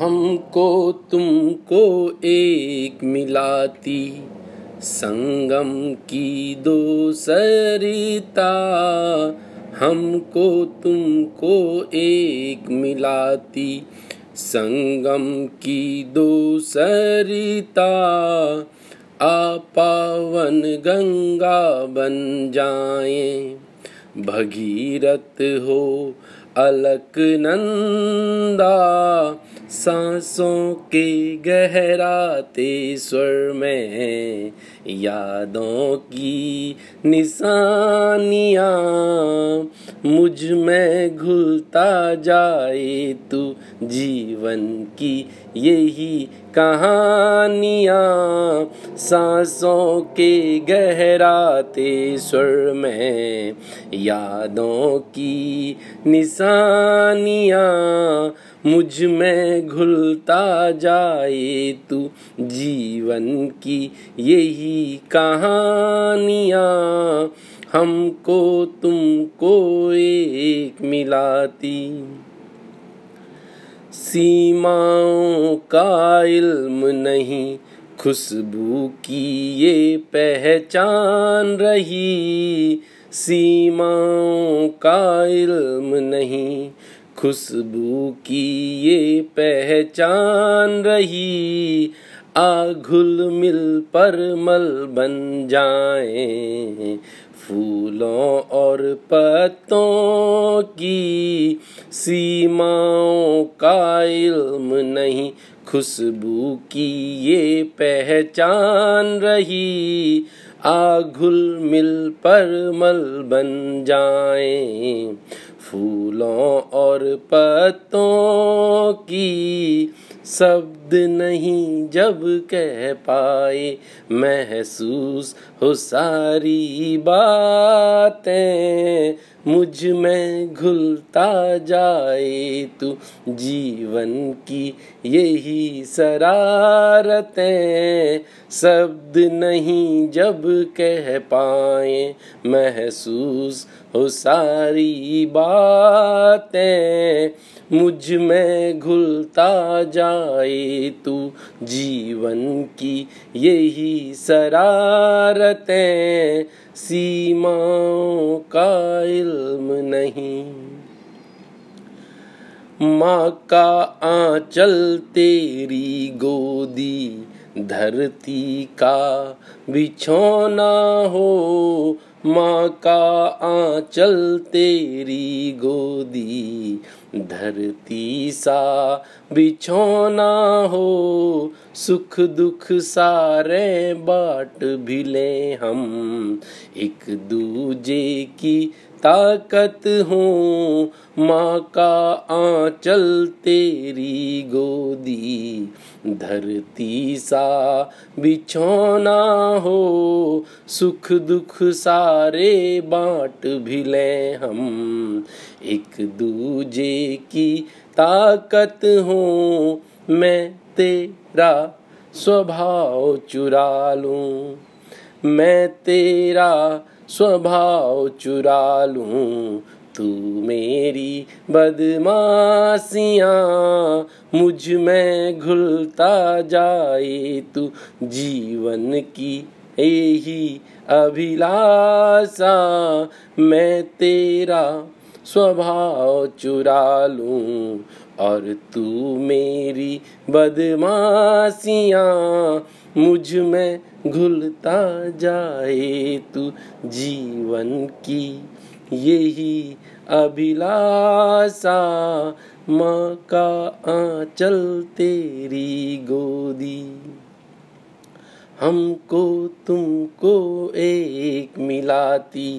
हमको तुमको एक मिलाती, संगम की दो सरिता। हमको तुमको एक मिलाती, संगम की दो सरिता। आ पावन गंगा बन जाए, भगीरथ हो अलक नंदा सांसों के गहराते स्वर में यादों की निशानियाँ, मुझमें घुलता जाए तू जीवन की यही कहानियाँ सांसों के गहराते स्वर में, यादों की निशानियाँ, मुझमें घुलता जाए तू जीवन की यही कहानियाँ, हमको तुमको एक मिलाती। सीमाओं का इल्म नहीं, खुशबू की ये पहचान रही। सीमाओं का इल्म नहीं, खुशबू की ये पहचान रही। आ घुल मिल पर मल बन जाए फूलों और पत्तों की सीमाओं का इल्म नहीं, खुशबू की ये पहचान रही। आ घुल मिल पर मल बन जाए, फूलों और पत्तों की शब्द नहीं जब कह पाए महसूस हो सारी बातें। मुझमें घुलता जाए तू जीवन की यही शरारतें। शब्द नहीं जब कह पाए महसूस हो सारी बातें। मुझमें घुलता जाए तू जीवन की यही शरारतें, सीमाओं का इल्म नहीं। माँ का आंचल तेरी गोदी, धरती का बिछोना हो माँ का आंचल तेरी गोदी, धरती सा बिछोना हो। सुख दुख सारे बाट भी ले हम, एक दूजे की ताकत हो। माँ का आंचल तेरी गोदी, धरती सा बिछौना हो। सुख दुख सारे बाट भी ले हम। एक दूजे की ताकत हो। मैं तेरा स्वभाव चुरा लूँ। मैं तेरा स्वभाव चुरा लूँ तू मेरी बदमाशियाँ, मुझमें घुलता जाए तू जीवन की यही अभिलाषा, मैं तेरा स्वभाव चुरा लूँ और तू मेरी बदमाशियाँ। मुझमें घुलता जाए तू जीवन की यही अभिलाषा। माँ का आंचल तेरी गोदी। हमको तुमको एक मिलाती